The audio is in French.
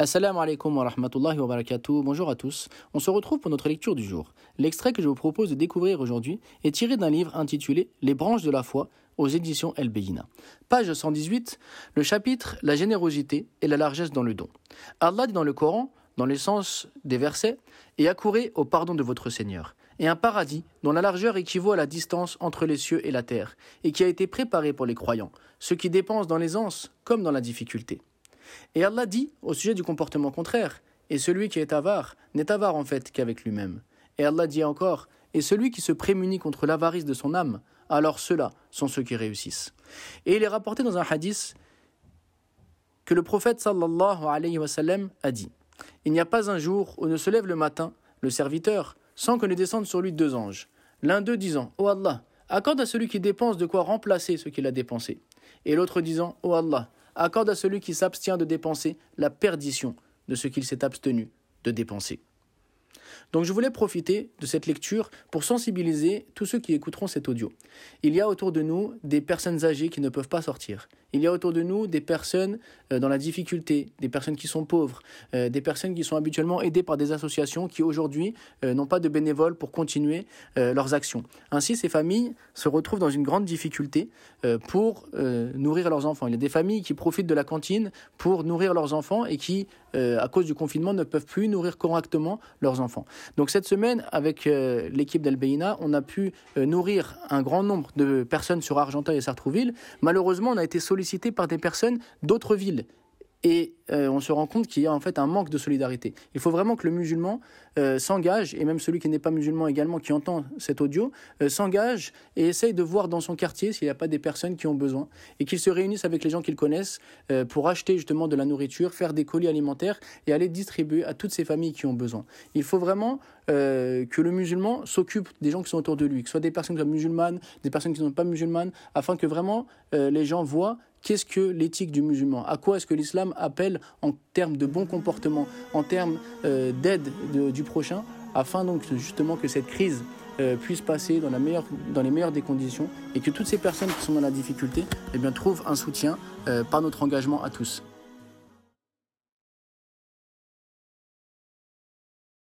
Assalamu alaikum wa rahmatullahi wa barakatuh. Bonjour à tous. On se retrouve pour notre lecture du jour. L'extrait que je vous propose de découvrir aujourd'hui est tiré d'un livre intitulé Les branches de la foi aux éditions El Beyina. Page 118, le chapitre La générosité et la largesse dans le don. Allah dit dans le Coran, dans le sens des versets, et accourez au pardon de votre Seigneur, et un paradis dont la largeur équivaut à la distance entre les cieux et la terre, et qui a été préparé pour les croyants, ceux qui dépensent dans l'aisance comme dans la difficulté. Et Allah dit au sujet du comportement contraire, et celui qui est avare n'est avare en fait qu'avec lui-même. Et Allah dit encore, et celui qui se prémunit contre l'avarice de son âme, alors ceux-là sont ceux qui réussissent. Et il est rapporté dans un hadith que le prophète sallallahu alayhi wa sallam a dit Il n'y a pas un jour où ne se lève le matin le serviteur sans que ne descendent sur lui deux anges, l'un d'eux disant Ô Allah, accorde à celui qui dépense de quoi remplacer ce qu'il a dépensé, et l'autre disant Ô Allah, accorde à celui qui s'abstient de dépenser la perdition de ce qu'il s'est abstenu de dépenser. Donc je voulais profiter de cette lecture pour sensibiliser tous ceux qui écouteront cet audio. Il y a autour de nous des personnes âgées qui ne peuvent pas sortir. Il y a autour de nous des personnes euh, dans la difficulté, des personnes qui sont pauvres, euh, des personnes qui sont habituellement aidées par des associations qui aujourd'hui euh, n'ont pas de bénévoles pour continuer leurs actions. Ainsi, ces familles se retrouvent dans une grande difficulté pour nourrir leurs enfants. Il y a des familles qui profitent de la cantine pour nourrir leurs enfants et qui, à cause du confinement, ne peuvent plus nourrir correctement leurs enfants. Donc cette semaine, avec l'équipe d'Albeina, on a pu nourrir un grand nombre de personnes sur Argenteuil et Sartrouville. Malheureusement, on a été sollicité par des personnes d'autres villes. Et euh, on se rend compte qu'il y a en fait un manque de solidarité. Il faut vraiment que le musulman euh, s'engage, et même celui qui n'est pas musulman également, qui entend cet audio, euh, s'engage et essaye de voir dans son quartier s'il n'y a pas des personnes qui ont besoin, et qu'ils se réunissent avec les gens qu'ils connaissent pour acheter justement de la nourriture, faire des colis alimentaires et aller distribuer à toutes ces familles qui ont besoin. Il faut vraiment que le musulman s'occupe des gens qui sont autour de lui, que ce soit des personnes qui sont musulmanes, des personnes qui ne sont pas musulmanes, afin que vraiment les gens voient qu'est-ce que l'éthique du musulman? À quoi est-ce que l'islam appelle en termes de bon comportement, en termes euh, d'aide du prochain, afin donc justement que cette crise euh, puisse passer dans, les meilleures des conditions et que toutes ces personnes qui sont dans la difficulté eh trouvent un soutien euh, par notre engagement à tous?